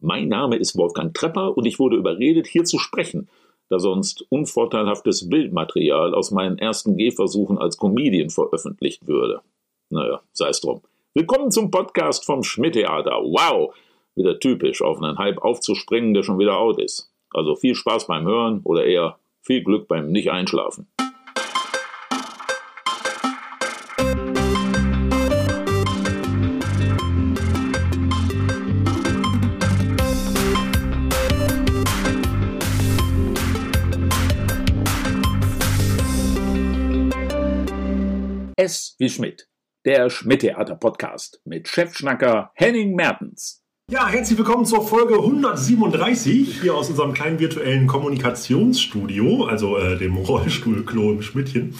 Mein Name ist Wolfgang Trepper und ich wurde überredet, hier zu sprechen, da sonst unvorteilhaftes Bildmaterial aus meinen ersten Gehversuchen als Comedian veröffentlicht würde. Naja, sei es drum. Willkommen zum Podcast vom Schmidt-Theater. Wow! Wieder typisch, auf einen Hype aufzuspringen, der schon wieder out ist. Also viel Spaß beim Hören oder eher viel Glück beim Nicht-Einschlafen. Wie Schmidt, der Schmidt-Theater-Podcast mit Chefschnacker Henning Mertens. Ja, herzlich willkommen zur Folge 137 hier aus unserem kleinen virtuellen Kommunikationsstudio, also äh, dem im Schmidtchen.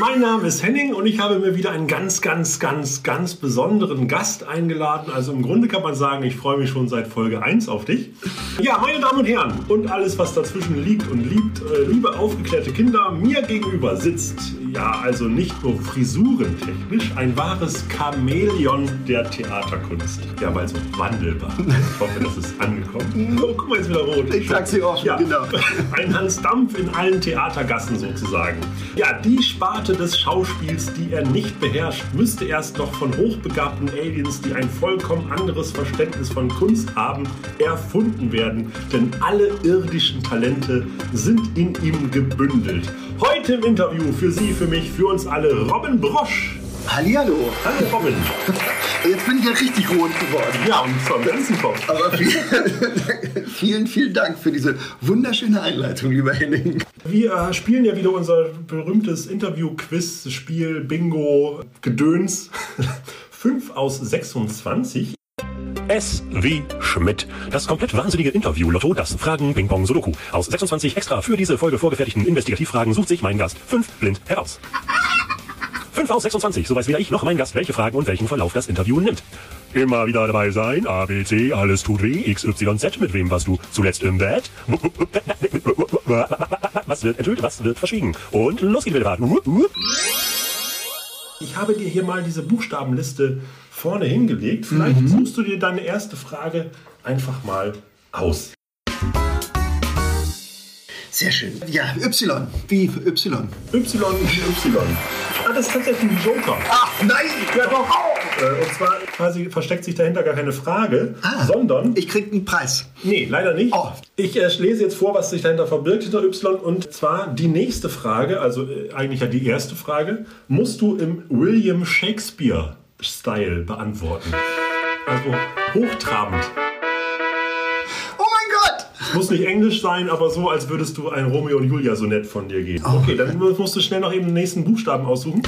Mein Name ist Henning und ich habe mir wieder einen ganz, ganz, ganz, ganz besonderen Gast eingeladen. Also im Grunde kann man sagen, ich freue mich schon seit Folge 1 auf dich. Ja, meine Damen und Herren und alles, was dazwischen liegt und liebt, äh, liebe aufgeklärte Kinder, mir gegenüber sitzt, ja, also nicht nur frisurentechnisch, ein wahres Chamäleon der Theaterkunst. Ja, weil so wandelbar. Ich hoffe, das ist angekommen. Oh, guck mal, jetzt wieder rot. Ich sag sie auch, ja. genau. Ein Hans Dampf in allen Theatergassen sozusagen. Ja, die Sparte Sparte des Schauspiels, die er nicht beherrscht, müsste erst noch von hochbegabten Aliens, die ein vollkommen anderes Verständnis von Kunst haben, erfunden werden. Denn alle irdischen Talente sind in ihm gebündelt. Heute im Interview für Sie, für mich, für uns alle Robin Brosch. Hallihallo. Hallo Robin. Jetzt bin ich ja richtig rot geworden. Ja, und zwar am ganzen Kopf. Aber vielen, vielen, vielen Dank für diese wunderschöne Einleitung, lieber Henning. Wir äh, spielen ja wieder unser berühmtes Interview-Quiz, Spiel, Bingo, Gedöns. 5 aus 26. S wie Schmidt. Das komplett wahnsinnige Interview-Lotto, das Fragen, Ping-Pong, Sudoku. Aus 26 extra für diese Folge vorgefertigten Investigativfragen sucht sich mein Gast 5 blind heraus. 5 aus 26, so weiß weder ich noch mein Gast, welche Fragen und welchen Verlauf das Interview nimmt. Immer wieder dabei sein, A, B, C, alles tut weh, X, Y, Z, mit wem warst du zuletzt im Bett? Was wird enthüllt, was wird verschwiegen? Und los geht's mit der Ich habe dir hier mal diese Buchstabenliste vorne hingelegt. Vielleicht mhm. suchst du dir deine erste Frage einfach mal aus. Sehr schön. Ja, Y. Wie Y? Y wie Y. Ah, das ist tatsächlich ein Joker. Ach, nein! Ja, doch. Äh, und zwar quasi versteckt sich dahinter gar keine Frage, ah, sondern. Ich krieg einen Preis. Nee, leider nicht. Oh. Ich äh, lese jetzt vor, was sich dahinter verbirgt hinter Y. Und zwar die nächste Frage, also äh, eigentlich ja die erste Frage, musst du im William Shakespeare-Style beantworten. Also hochtrabend muss nicht Englisch sein, aber so, als würdest du ein Romeo und Julia so nett von dir geben. Oh. Okay, dann musst du schnell noch eben den nächsten Buchstaben aussuchen.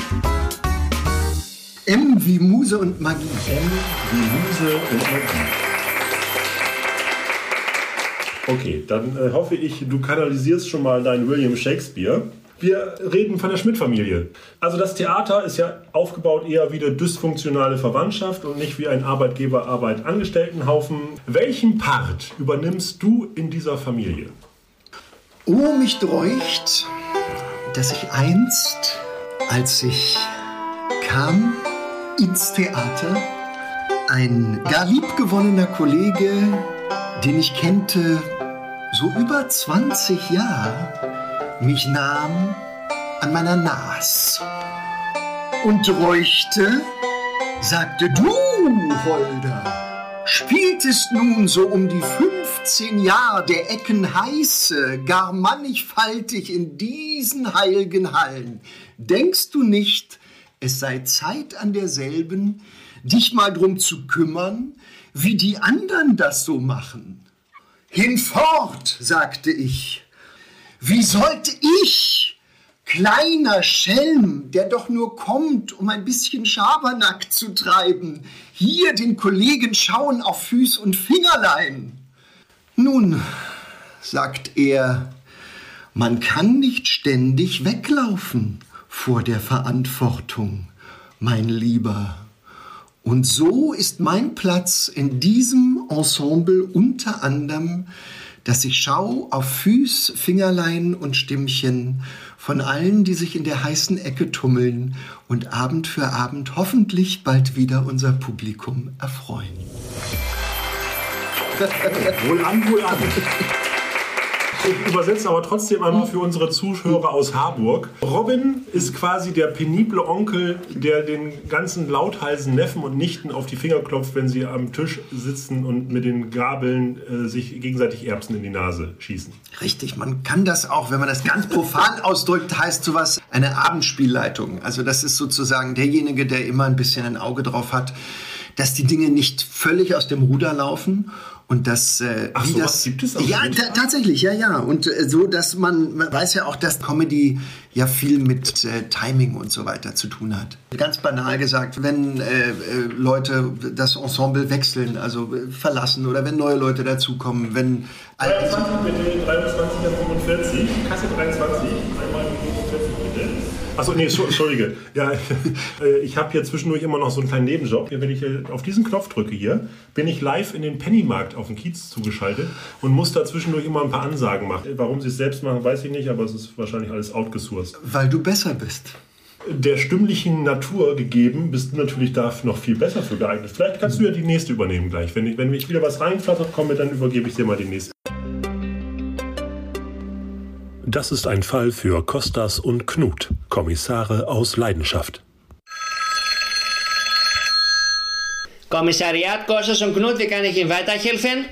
M wie Muse und Magie. M wie Muse und Magie. Okay, dann äh, hoffe ich, du kanalisierst schon mal deinen William Shakespeare. Wir reden von der Schmidt-Familie. Also das Theater ist ja aufgebaut eher wie eine dysfunktionale Verwandtschaft und nicht wie ein Arbeitgeber-Arbeit-Angestelltenhaufen. Welchen Part übernimmst du in dieser Familie? Oh, mich dräucht, dass ich einst, als ich kam ins Theater, ein gar liebgewonnener Kollege, den ich kennte, so über 20 Jahre, mich nahm an meiner Nas und räuchte, sagte, du, Holder, spieltest nun so um die 15 Jahre der Ecken heiße, gar mannigfaltig in diesen heiligen Hallen. Denkst du nicht, es sei Zeit an derselben, dich mal drum zu kümmern, wie die anderen das so machen? Hinfort, sagte ich, wie sollte ich, kleiner Schelm, der doch nur kommt, um ein bisschen Schabernack zu treiben, hier den Kollegen schauen auf Füß und Fingerlein? Nun, sagt er, man kann nicht ständig weglaufen vor der Verantwortung, mein Lieber. Und so ist mein Platz in diesem Ensemble unter anderem dass ich schau auf Füß, Fingerlein und Stimmchen von allen, die sich in der heißen Ecke tummeln und Abend für Abend hoffentlich bald wieder unser Publikum erfreuen. Wohl an, wohl an. Ich übersetze aber trotzdem einmal für unsere Zuhörer aus Harburg. Robin ist quasi der penible Onkel, der den ganzen lauthalsen Neffen und Nichten auf die Finger klopft, wenn sie am Tisch sitzen und mit den Gabeln äh, sich gegenseitig Erbsen in die Nase schießen. Richtig, man kann das auch, wenn man das ganz profan ausdrückt, heißt sowas eine Abendspielleitung. Also das ist sozusagen derjenige, der immer ein bisschen ein Auge drauf hat, dass die Dinge nicht völlig aus dem Ruder laufen und das, äh, Ach, wie sowas das gibt es auch Ja, ta tatsächlich, ja, ja. Und äh, so, dass man, man weiß ja auch, dass Comedy ja viel mit äh, Timing und so weiter zu tun hat. Ganz banal gesagt, wenn äh, äh, Leute das Ensemble wechseln, also äh, verlassen oder wenn neue Leute dazukommen, wenn 23 bitte, 23 und 45, Kasse 23, einmal 45 bitte. Achso, nee, entschuldige. Ja, äh, ich habe hier zwischendurch immer noch so einen kleinen Nebenjob. Wenn ich äh, auf diesen Knopf drücke hier, bin ich live in den Pennymarkt auf dem Kiez zugeschaltet und muss da zwischendurch immer ein paar Ansagen machen. Warum sie es selbst machen, weiß ich nicht, aber es ist wahrscheinlich alles outgesourced. weil du besser bist. Der stimmlichen Natur gegeben, bist du natürlich da noch viel besser für geeignet. Vielleicht kannst du ja die nächste übernehmen gleich. Wenn ich, wenn ich wieder was reinflattert komme, dann übergebe ich dir mal die nächste. Das ist ein Fall für Kostas und Knut, Kommissare aus Leidenschaft. Kommissariat Kostas und Knut, wie kann ich Ihnen weiterhelfen?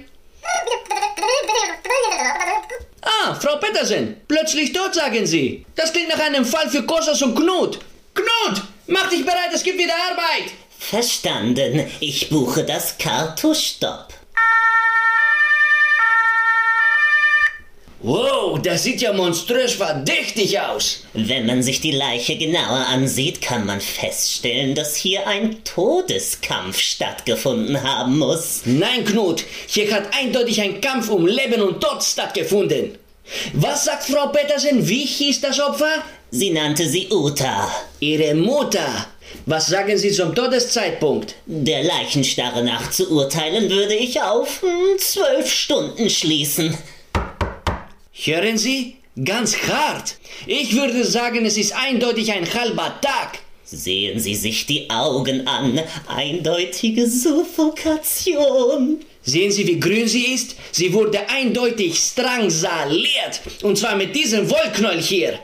Ah, Frau Petersen, plötzlich tot, sagen Sie. Das klingt nach einem Fall für Kostas und Knut. Knut, mach dich bereit, es gibt wieder Arbeit. Verstanden. Ich buche das Kartuschstopp. Wow, das sieht ja monströs verdächtig aus. Wenn man sich die Leiche genauer ansieht, kann man feststellen, dass hier ein Todeskampf stattgefunden haben muss. Nein, Knut, hier hat eindeutig ein Kampf um Leben und Tod stattgefunden. Was sagt Frau Petersen, wie hieß das Opfer? Sie nannte sie Uta. Ihre Mutter. Was sagen Sie zum Todeszeitpunkt? Der Leichenstarre nach zu urteilen, würde ich auf hm, zwölf Stunden schließen. Hören Sie? Ganz hart. Ich würde sagen, es ist eindeutig ein halber Tag. Sehen Sie sich die Augen an. Eindeutige Suffokation. Sehen Sie, wie grün sie ist? Sie wurde eindeutig strangsaliert. Und zwar mit diesem Wollknäuel hier.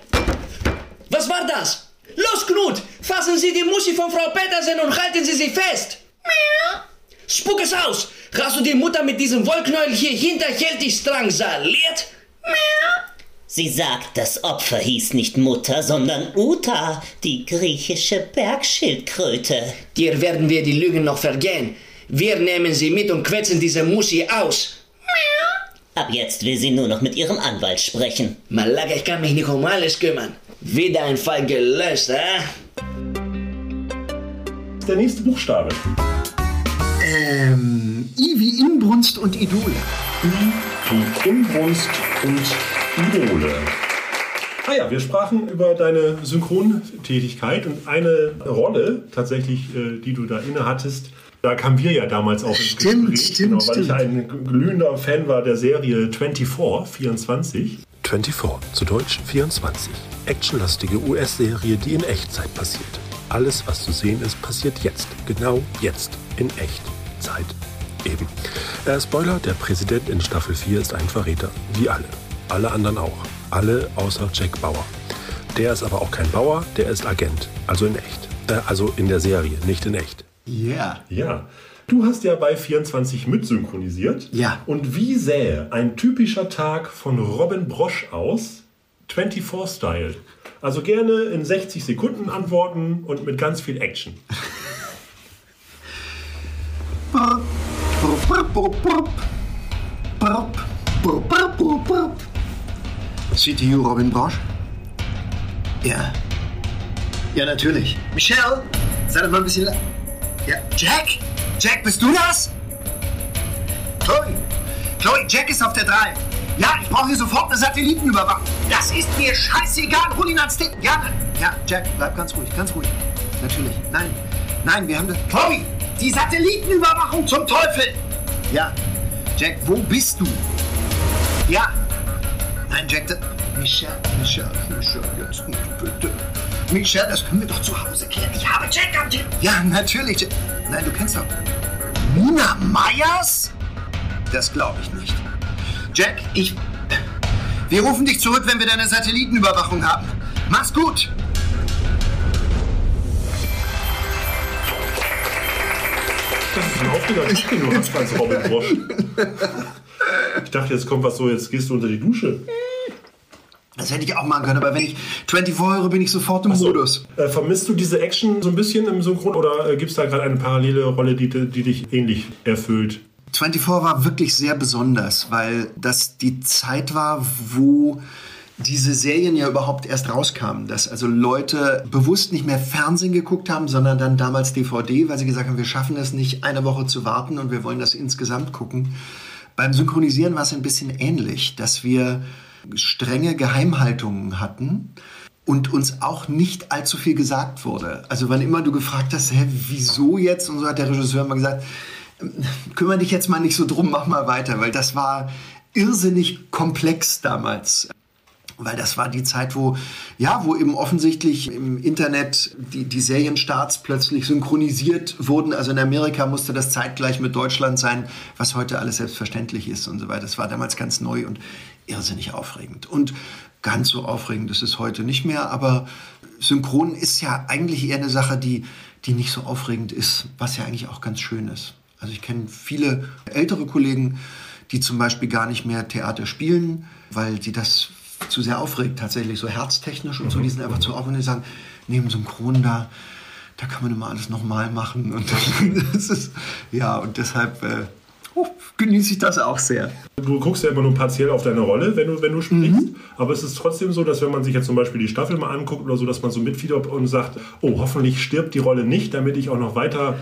Was war das? Los, Knut! Fassen Sie die Muschi von Frau Petersen und halten Sie sie fest! Spuck es aus! Hast du die Mutter mit diesem Wollknäuel hier hinterhältig strangsaliert? Sie sagt, das Opfer hieß nicht Mutter, sondern Uta, die griechische Bergschildkröte. Dir werden wir die Lügen noch vergehen. Wir nehmen sie mit und quetschen diese Muschi aus. Ab jetzt will sie nur noch mit ihrem Anwalt sprechen. Malaga, ich kann mich nicht um alles kümmern. Wieder ein Fall gelöst, äh? Der nächste Buchstabe. Ähm, I wie Inbrunst und Idole. Die Inbrunst und Idole. Ah ja, wir sprachen über deine Synchrontätigkeit und eine Rolle tatsächlich, äh, die du da inne hattest. Da kamen wir ja damals auch ins Stimmt, Gespräch, stimmt, genau, weil ich stimmt. ein glühender Fan war der Serie 24, 24. 24, zu Deutsch 24. Actionlastige US-Serie, die in Echtzeit passiert. Alles, was zu sehen ist, passiert jetzt. Genau jetzt. In Echtzeit. Eben. Äh, Spoiler, der Präsident in Staffel 4 ist ein Verräter. Wie alle. Alle anderen auch. Alle außer Jack Bauer. Der ist aber auch kein Bauer, der ist Agent. Also in echt. Äh, also in der Serie, nicht in echt. Yeah. Ja. Du hast ja bei 24 mitsynchronisiert. Ja. Und wie sähe ein typischer Tag von Robin Brosch aus? 24-Style. Also gerne in 60 Sekunden antworten und mit ganz viel Action. CTU Robin Bosch? Ja. Ja, natürlich. Michelle, sei doch mal ein bisschen. Ja, Jack? Jack, bist du das? Chloe, Chloe, Jack ist auf der 3. Ja, ich brauche hier sofort eine Satellitenüberwachung. Das ist mir scheißegal. Hol ihn ans Ding. Ja, ja, Jack, bleib ganz ruhig, ganz ruhig. Natürlich. Nein, nein, wir haben das. Chloe, die Satellitenüberwachung zum Teufel. Ja, Jack, wo bist du? Ja. Nein, Jack, das... Michelle, Michelle, Michelle, jetzt nicht, bitte. Michelle, das können wir doch zu Hause klären. Ich habe Jack am Telefon. Ja, natürlich. Nein, du kennst doch... Nina Meyers? das glaube ich nicht. Jack, ich. Wir rufen dich zurück, wenn wir deine Satellitenüberwachung haben. Mach's gut! Tag, den du hast als Robin Bosch. Ich dachte, jetzt kommt was so, jetzt gehst du unter die Dusche. Das hätte ich auch machen können, aber wenn ich 24 höre, bin ich sofort im So. Modus. Äh, vermisst du diese Action so ein bisschen im Synchron oder äh, gibt es da gerade eine parallele Rolle, die, die dich ähnlich erfüllt? 24 war wirklich sehr besonders, weil das die Zeit war, wo diese Serien ja überhaupt erst rauskamen, dass also Leute bewusst nicht mehr Fernsehen geguckt haben, sondern dann damals DVD, weil sie gesagt haben, wir schaffen es nicht, eine Woche zu warten und wir wollen das insgesamt gucken. Beim Synchronisieren war es ein bisschen ähnlich, dass wir strenge Geheimhaltungen hatten und uns auch nicht allzu viel gesagt wurde. Also wann immer du gefragt hast, hä, wieso jetzt? Und so hat der Regisseur immer gesagt, kümmere dich jetzt mal nicht so drum, mach mal weiter, weil das war irrsinnig komplex damals. Weil das war die Zeit, wo, ja, wo eben offensichtlich im Internet die, die Serienstarts plötzlich synchronisiert wurden. Also in Amerika musste das zeitgleich mit Deutschland sein, was heute alles selbstverständlich ist und so weiter. Das war damals ganz neu und irrsinnig aufregend. Und ganz so aufregend ist es heute nicht mehr, aber Synchron ist ja eigentlich eher eine Sache, die, die nicht so aufregend ist, was ja eigentlich auch ganz schön ist. Also ich kenne viele ältere Kollegen, die zum Beispiel gar nicht mehr Theater spielen, weil sie das zu sehr aufregt, tatsächlich so herztechnisch und so. Die sind einfach zu aufregend und die sagen, neben Synchron da, da kann man immer alles nochmal machen. Und das ist, ja, und deshalb äh, oh, genieße ich das auch sehr. Du guckst ja immer nur partiell auf deine Rolle, wenn du, wenn du sprichst. Aber es ist trotzdem so, dass wenn man sich jetzt zum Beispiel die Staffel mal anguckt oder so, dass man so mitfiebert und sagt, oh, hoffentlich stirbt die Rolle nicht, damit ich auch noch weiter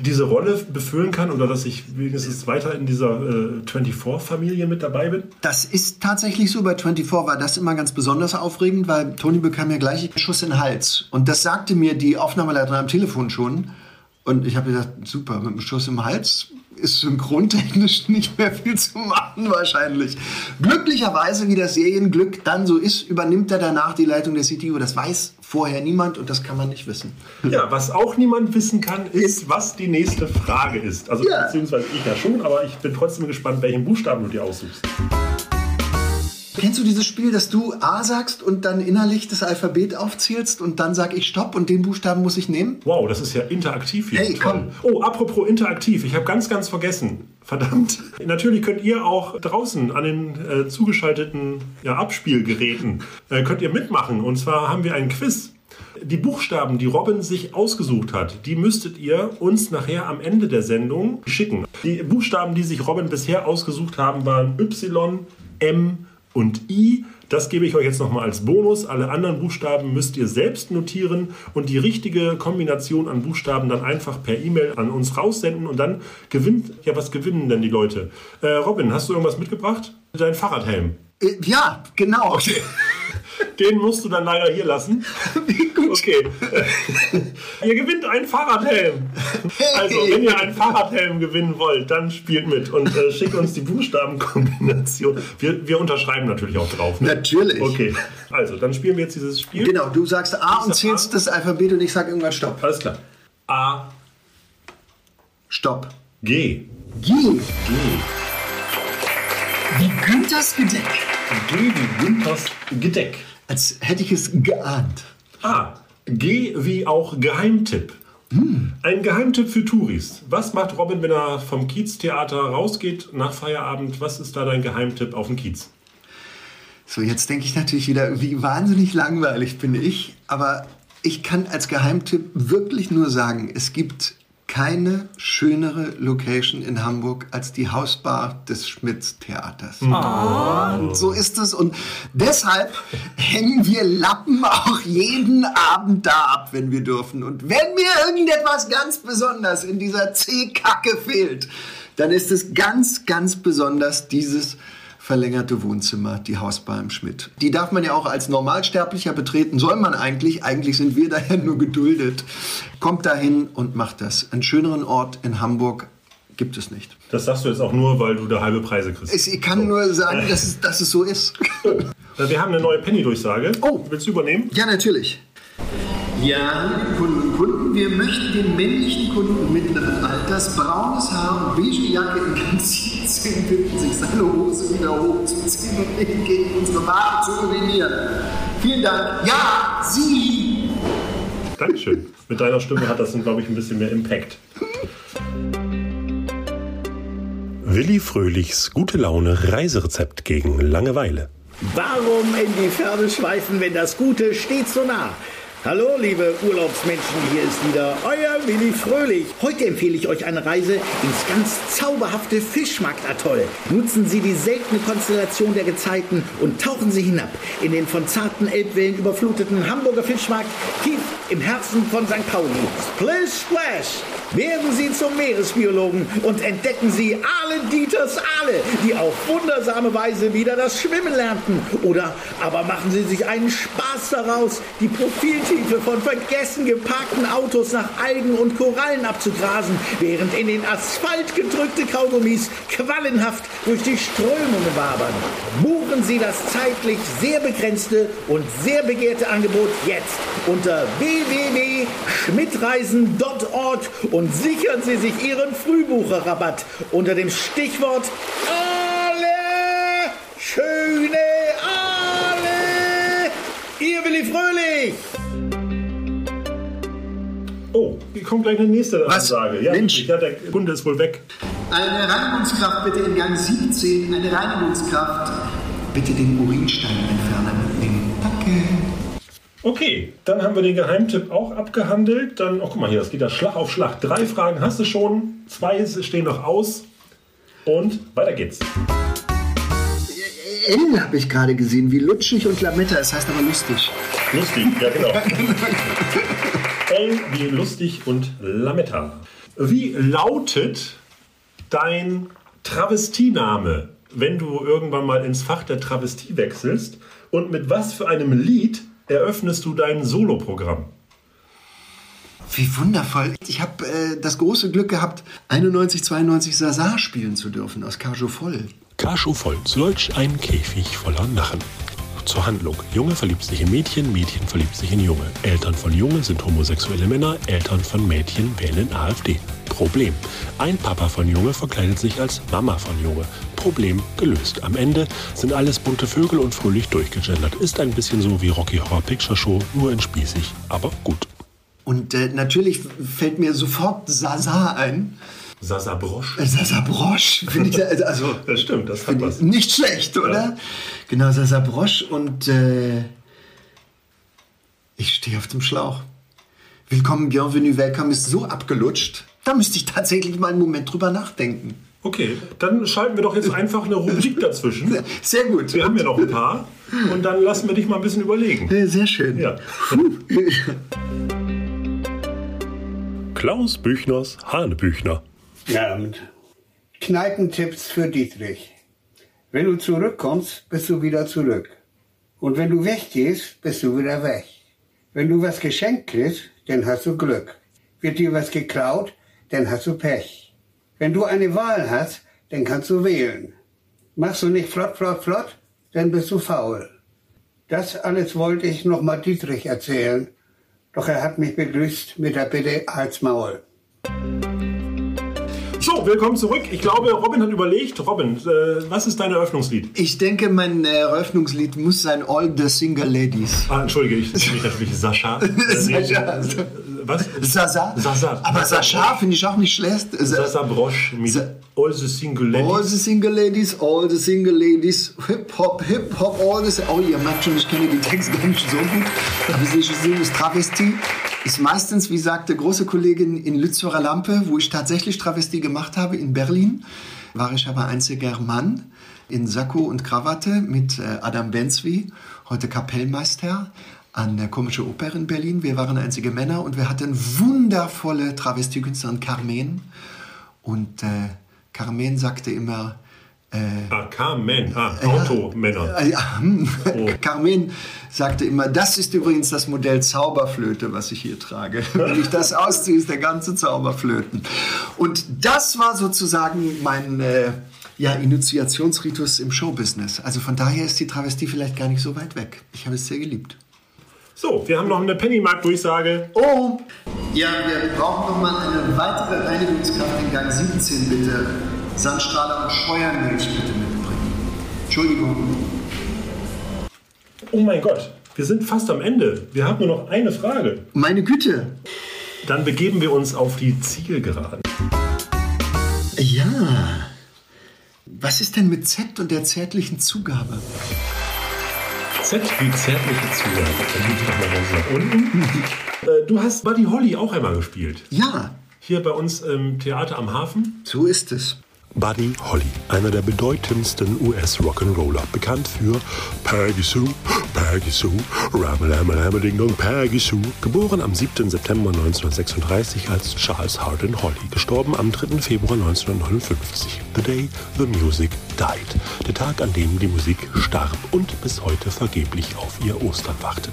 diese Rolle befüllen kann oder dass ich wenigstens weiter in dieser äh, 24-Familie mit dabei bin. Das ist tatsächlich so. Bei 24 war das immer ganz besonders aufregend, weil Toni bekam ja gleich einen Schuss in den Hals. Und das sagte mir die Aufnahmeleiterin am Telefon schon. Und ich habe gesagt, super, mit einem Schuss im Hals ist synchrontechnisch nicht mehr viel zu machen wahrscheinlich. Glücklicherweise, wie das Serienglück dann so ist, übernimmt er danach die Leitung der CTU. Das weiß vorher niemand und das kann man nicht wissen. Ja, was auch niemand wissen kann, ist, was die nächste Frage ist. Also Ja. beziehungsweise ich ja schon, aber ich bin trotzdem gespannt, welchen Buchstaben du dir aussuchst. Kennst du dieses Spiel, dass du A sagst und dann innerlich das Alphabet aufzählst und dann sag ich Stopp und den Buchstaben muss ich nehmen? Wow, das ist ja interaktiv hier. Hey, Toll. komm. Oh, apropos interaktiv, ich habe ganz, ganz vergessen. Verdammt. Natürlich könnt ihr auch draußen an den äh, zugeschalteten ja, Abspielgeräten äh, könnt ihr mitmachen. Und zwar haben wir einen Quiz. Die Buchstaben, die Robin sich ausgesucht hat, die müsstet ihr uns nachher am Ende der Sendung schicken. Die Buchstaben, die sich Robin bisher ausgesucht haben, waren Y, M und I. Das gebe ich euch jetzt nochmal als Bonus. Alle anderen Buchstaben müsst ihr selbst notieren und die richtige Kombination an Buchstaben dann einfach per E-Mail an uns raussenden und dann gewinnt, ja, was gewinnen denn die Leute? Äh, Robin, hast du irgendwas mitgebracht? Dein Fahrradhelm. Äh, ja, genau. Den musst du dann leider hier lassen. Okay. ihr gewinnt einen Fahrradhelm. Also, wenn ihr einen Fahrradhelm gewinnen wollt, dann spielt mit und äh, schickt uns die Buchstabenkombination. Wir, wir unterschreiben natürlich auch drauf. Ne? Natürlich. Okay, also dann spielen wir jetzt dieses Spiel. Genau, du sagst A und zählst A. das Alphabet und ich sag irgendwann Stopp. Alles klar. A, Stopp. G. G. G. Wie Günthers Gedeck. G wie Günthers Gedeck. Als hätte ich es geahnt. A. G wie auch Geheimtipp. Ein Geheimtipp für Touris. Was macht Robin, wenn er vom Kieztheater rausgeht nach Feierabend? Was ist da dein Geheimtipp auf dem Kiez? So, jetzt denke ich natürlich wieder, wie wahnsinnig langweilig bin ich. Aber ich kann als Geheimtipp wirklich nur sagen, es gibt keine schönere Location in Hamburg als die Hausbar des Schmitz-Theaters. Und so ist es. Und deshalb hängen wir Lappen auch jeden Abend da ab, wenn wir dürfen. Und wenn mir irgendetwas ganz besonders in dieser C-Kacke fehlt, dann ist es ganz, ganz besonders dieses verlängerte Wohnzimmer, die Hausbar im Schmidt. Die darf man ja auch als Normalsterblicher betreten, soll man eigentlich. Eigentlich sind wir daher nur geduldet. Kommt dahin und macht das. Einen schöneren Ort in Hamburg gibt es nicht. Das sagst du jetzt auch nur, weil du da halbe Preise kriegst. Ich kann nur sagen, dass es, dass es so ist. Wir haben eine neue Penny-Durchsage. Oh. Willst du übernehmen? Ja, natürlich. Ja, liebe Kunden und Kunden, wir möchten den männlichen Kunden mittleren Alters braunes Haar und beige Jacke in ganz 17 bitten, sich seine Hose wieder hochzuziehen und gegen unsere Ware zu urinieren. Vielen Dank. Ja, Sie! Dankeschön. Mit deiner Stimme hat das, glaube ich, ein bisschen mehr Impact. Willi Fröhlichs gute Laune Reiserezept gegen Langeweile. Warum in die Ferne schweifen, wenn das Gute steht so nah? Hallo, liebe Urlaubsmenschen, hier ist wieder euer Willi Fröhlich. Heute empfehle ich euch eine Reise ins ganz zauberhafte Fischmarktatoll. Nutzen Sie die seltene Konstellation der Gezeiten und tauchen Sie hinab in den von zarten Elbwellen überfluteten Hamburger Fischmarkt tief im Herzen von St. Pauli. Splish Splash! Werden Sie zum Meeresbiologen und entdecken Sie Aale Dieters Aale, die auf wundersame Weise wieder das Schwimmen lernten. Oder aber machen Sie sich einen Spaß daraus, die Profiltiefe von vergessen geparkten Autos nach Algen und Korallen abzugrasen, während in den Asphalt gedrückte Kaugummis quallenhaft durch die Strömungen wabern. Buchen Sie das zeitlich sehr begrenzte und sehr begehrte Angebot jetzt unter www.schmidtreisen.org und sichern Sie sich Ihren Frühbucherrabatt unter dem Stichwort Alle schöne Alle. Ihr Willi Fröhlich. Oh, hier kommt gleich eine nächste Was? Ansage. Ja, Mensch. ja, der Kunde ist wohl weg. Eine Reinigungskraft bitte in Gang 17. Eine Reinigungskraft bitte den Urinstein entfernen. Okay, dann haben wir den Geheimtipp auch abgehandelt. Dann, oh, guck mal hier, das geht ja Schlag auf Schlag. Drei Fragen hast du schon, zwei stehen noch aus. Und weiter geht's. L habe ich gerade gesehen, wie lutschig und Lametta. Es heißt aber lustig. Lustig, ja genau. L wie lustig und Lametta. Wie lautet dein Travestiename, wenn du irgendwann mal ins Fach der Travestie wechselst? Und mit was für einem Lied eröffnest du dein Soloprogramm? Wie wundervoll. Ich habe äh, das große Glück gehabt, 91, 92 Sazar spielen zu dürfen aus Cajo voll. Kaschu voll zu Deutsch ein Käfig voller Narren. Zur Handlung. Junge verliebt sich in Mädchen, Mädchen verliebt sich in Junge. Eltern von Junge sind homosexuelle Männer, Eltern von Mädchen wählen AfD. Problem. Ein Papa von Junge verkleidet sich als Mama von Junge. Problem gelöst. Am Ende sind alles bunte Vögel und fröhlich durchgegendert. Ist ein bisschen so wie Rocky Horror Picture Show, nur in spießig. Aber gut. Und äh, natürlich fällt mir sofort Sazar ein. Sasa Brosch. Äh, Sasa Brosch, finde ich, da- also Das stimmt, das hat was. ich nicht schlecht, oder? Genau, Sasa Brosch und äh, ich stehe auf dem Schlauch. Willkommen, Bienvenue, Welcome ist so abgelutscht. Da müsste ich tatsächlich mal einen Moment drüber nachdenken. Okay, dann schalten wir doch jetzt einfach eine Rubrik dazwischen. Sehr gut. Wir haben ja noch ein paar. Und dann lassen wir dich mal ein bisschen überlegen. Äh, Sehr schön. Ja. Klaus Büchners Hanebüchner. Abend. Kneipentipps für Dietrich. Wenn du zurückkommst, bist du wieder zurück. Und wenn du weggehst, bist du wieder weg. Wenn du was geschenkt kriegst, dann hast du Glück. Wird dir was geklaut, dann hast du Pech. Wenn du eine Wahl hast, dann kannst du wählen. Machst du nicht flott, flott, flott, dann bist du faul. Das alles wollte ich nochmal Dietrich erzählen, doch er hat mich begrüßt mit der Bitte als Maul. So, willkommen zurück. Ich glaube, Robin hat überlegt. Robin, äh, was ist dein Eröffnungslied? Ich denke, mein äh, Eröffnungslied muss sein All the Single Ladies. Ah, entschuldige, ich nenne mich natürlich Sascha. Äh, Sascha. äh, Was? Sasa. Sasa. Aber Sascha finde ich auch nicht schlecht. Sasa Brosch mit Sa- All the Single All Ladies. the single ladies, all the single ladies, hip hop, hip hop, all the. Oh, ihr merkt schon, ich kenne die Texte gar nicht so gut. Aber sie sehen, das Travestie ist meistens, wie sagte große Kollegin in Lützower Lampe, wo ich tatsächlich Travestie gemacht habe, in Berlin, war ich aber einziger Mann in Sakko und Krawatte mit äh, Adam Benzwi, heute Kapellmeister an der Komische Oper in Berlin. Wir waren einzige Männer und wir hatten wundervolle Travestiekünstlerin Carmen. Und äh, Carmen sagte immer, Ah, Carmen. Ah, Automänner. äh, hm. Carmen sagte immer, das ist übrigens das Modell Zauberflöte, was ich hier trage. Wenn ich das ausziehe, ist der ganze Zauberflöten. Und das war sozusagen mein äh, ja, Initiationsritus im Showbusiness. Also von daher ist die Travestie vielleicht gar nicht so weit weg. Ich habe es sehr geliebt. So, wir haben noch eine Pennymark-Durchsage. Oh! Ja, wir brauchen noch mal eine weitere Reinigungskraft in Gang 17, bitte. Sandstrahler und Scheuermilch bitte mitbringen. Entschuldigung. Oh mein Gott, wir sind fast am Ende. Wir haben nur noch eine Frage. Meine Güte. Dann begeben wir uns auf die Zielgeraden. Ja. Was ist denn mit Z und der zärtlichen Zugabe? Z wie zärtliche Zugabe. Dann gehe ich noch mal ganz nach unten. Äh, Du hast Buddy Holly auch einmal gespielt. Ja, Hier bei uns im Theater am Hafen. so ist es. Buddy Holly, einer der bedeutendsten US-Rock'n'Roller, bekannt für Peggy Sue, Peggy Sue, Ramalama Ding Dong, Peggy Sue. Geboren am 7. September 1936 als Charles Hardin Holly, gestorben am 3. Februar 1959. The day the music died. Der Tag, an dem die Musik starb und bis heute vergeblich auf ihr Ostern wartet.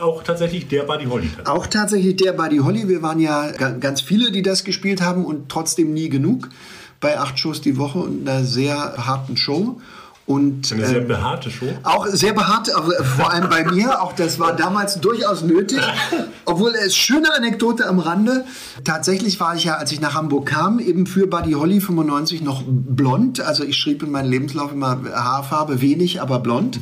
Auch tatsächlich der Buddy Holly. Auch tatsächlich der Buddy Holly. Wir waren ja ga- ganz viele, die das gespielt haben und trotzdem nie genug. Bei acht Shows die Woche und einer sehr harten Show. Und Eine sehr ähm, behaarte Show. Auch sehr behaart, aber vor allem bei mir. Auch das war damals durchaus nötig. Obwohl es schöne Anekdote am Rande. Tatsächlich war ich ja, als ich nach Hamburg kam, eben für Buddy Holly 95 noch blond. Also ich schrieb in meinem Lebenslauf immer Haarfarbe wenig, aber blond.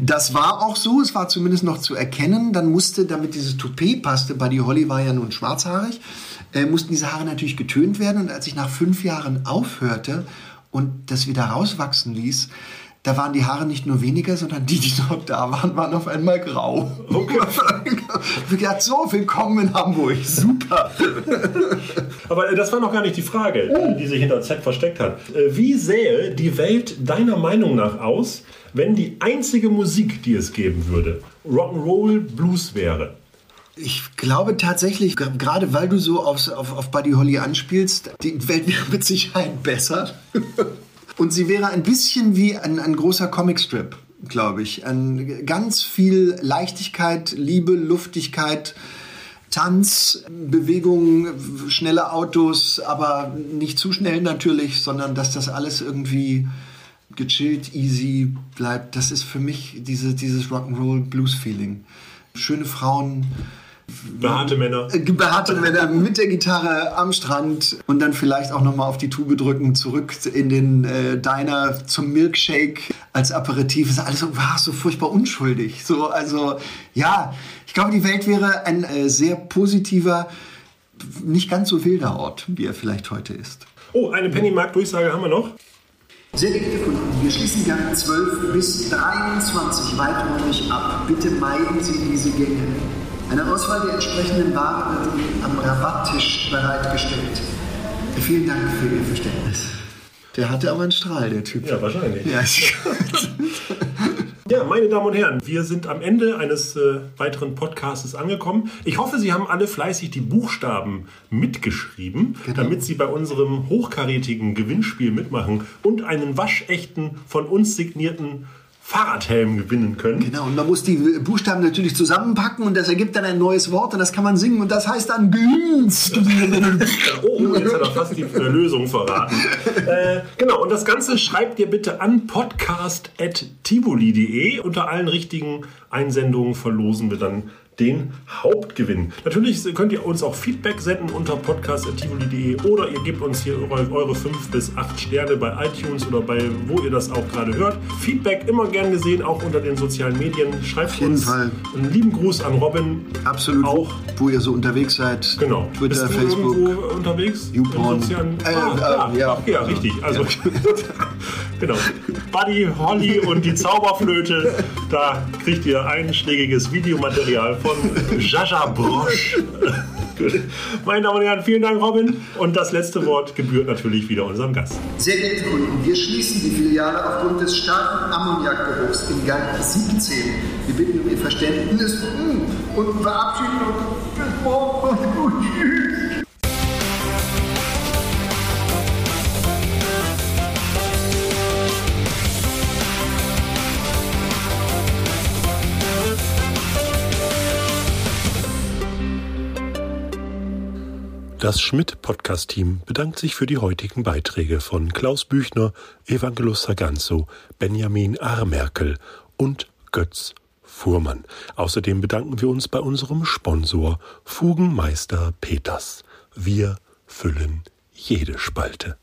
Das war auch so. Es war zumindest noch zu erkennen. Dann musste, damit dieses Toupet passte, Buddy Holly war ja nun schwarzhaarig, äh, mussten diese Haare natürlich getönt werden. Und als ich nach fünf Jahren aufhörte und das wieder rauswachsen ließ, da waren die Haare nicht nur weniger, sondern die, die noch da waren, waren auf einmal grau. Okay. ich gedacht, so, willkommen in Hamburg. Super. Aber äh, das war noch gar nicht die Frage, die sich hinter Z versteckt hat. Äh, Wie sähe die Welt deiner Meinung nach aus, wenn die einzige Musik, die es geben würde, Rock'n'Roll Blues wäre? Ich glaube tatsächlich, gerade weil du so aufs, auf, auf Buddy Holly anspielst, die Welt wäre mit Sicherheit besser. Und sie wäre ein bisschen wie ein, ein großer Comicstrip, glaube ich. Ein, ganz viel Leichtigkeit, Liebe, Luftigkeit, Tanz, Bewegung, schnelle Autos, aber nicht zu schnell natürlich, sondern dass das alles irgendwie gechillt, easy bleibt. Das ist für mich diese, dieses Rock'n'Roll-Blues-Feeling. Schöne Frauen, Behaarte Männer. äh, behaarte Männer mit der Gitarre am Strand und dann vielleicht auch nochmal auf die Tube drücken, zurück in den äh, Diner zum Milkshake als Aperitif. Ist alles so, war so furchtbar unschuldig. So, also ja, ich glaube, die Welt wäre ein äh, sehr positiver, nicht ganz so wilder Ort, wie er vielleicht heute ist. Oh, eine Pennymark-Durchsage haben wir noch. Sehr geehrte Kunden, wir schließen Gang 12 bis 23 weiträumig ab. Bitte meiden Sie diese Gänge. Eine Auswahl der entsprechenden Waren wird Ihnen am Rabatttisch bereitgestellt. Vielen Dank für Ihr Verständnis. Der hatte aber einen Strahl, der Typ. Ja, wahrscheinlich. Ja, Ja, meine Damen und Herren, wir sind am Ende eines äh, weiteren Podcasts angekommen. Ich hoffe, Sie haben alle fleißig die Buchstaben mitgeschrieben, damit Sie bei unserem hochkarätigen Gewinnspiel mitmachen und einen waschechten, von uns signierten Fahrradhelm gewinnen können. Genau, und man muss die Buchstaben natürlich zusammenpacken und das ergibt dann ein neues Wort und das kann man singen und das heißt dann Günst. Oh, oh, jetzt hat er fast die äh, Lösung verraten. äh, genau, und das Ganze schreibt ihr bitte an podcast.tivoli.de. Unter allen richtigen Einsendungen verlosen wir dann den Hauptgewinn. Natürlich könnt ihr uns auch Feedback senden unter podcast.tivoli.de oder ihr gebt uns hier eure, eure 5 bis 8 Sterne bei iTunes oder bei wo ihr das auch gerade hört. Feedback immer gern gesehen, auch unter den sozialen Medien. Schreibt jeden uns Fall. einen lieben Gruß an Robin. Absolut. Auch Wo ihr so unterwegs seid. Genau. Twitter, Bist du Facebook. irgendwo unterwegs? YouPorn. Sozialen- Äh, ah, äh, ja. Ach, ja, richtig. Also, genau. Buddy, Holly und die Zauberflöte. Da kriegt ihr einschlägiges Videomaterial von Jaja Brosch. Meine Damen und Herren, vielen Dank, Robin. Und das letzte Wort gebührt natürlich wieder unserem Gast. Sehr geehrte Kunden, wir schließen die Filiale aufgrund des starken Ammoniakgeruchs in Gang 17. Wir bitten um Ihr Verständnis mm, und verabschieden uns. Bis morgen. Tschüss. Das Schmidt-Podcast-Team bedankt sich für die heutigen Beiträge von Klaus Büchner, Evangelos Saganzo, Benjamin Armerkel und Götz Fuhrmann. Außerdem bedanken wir uns bei unserem Sponsor Fugenmeister Peters. Wir füllen jede Spalte.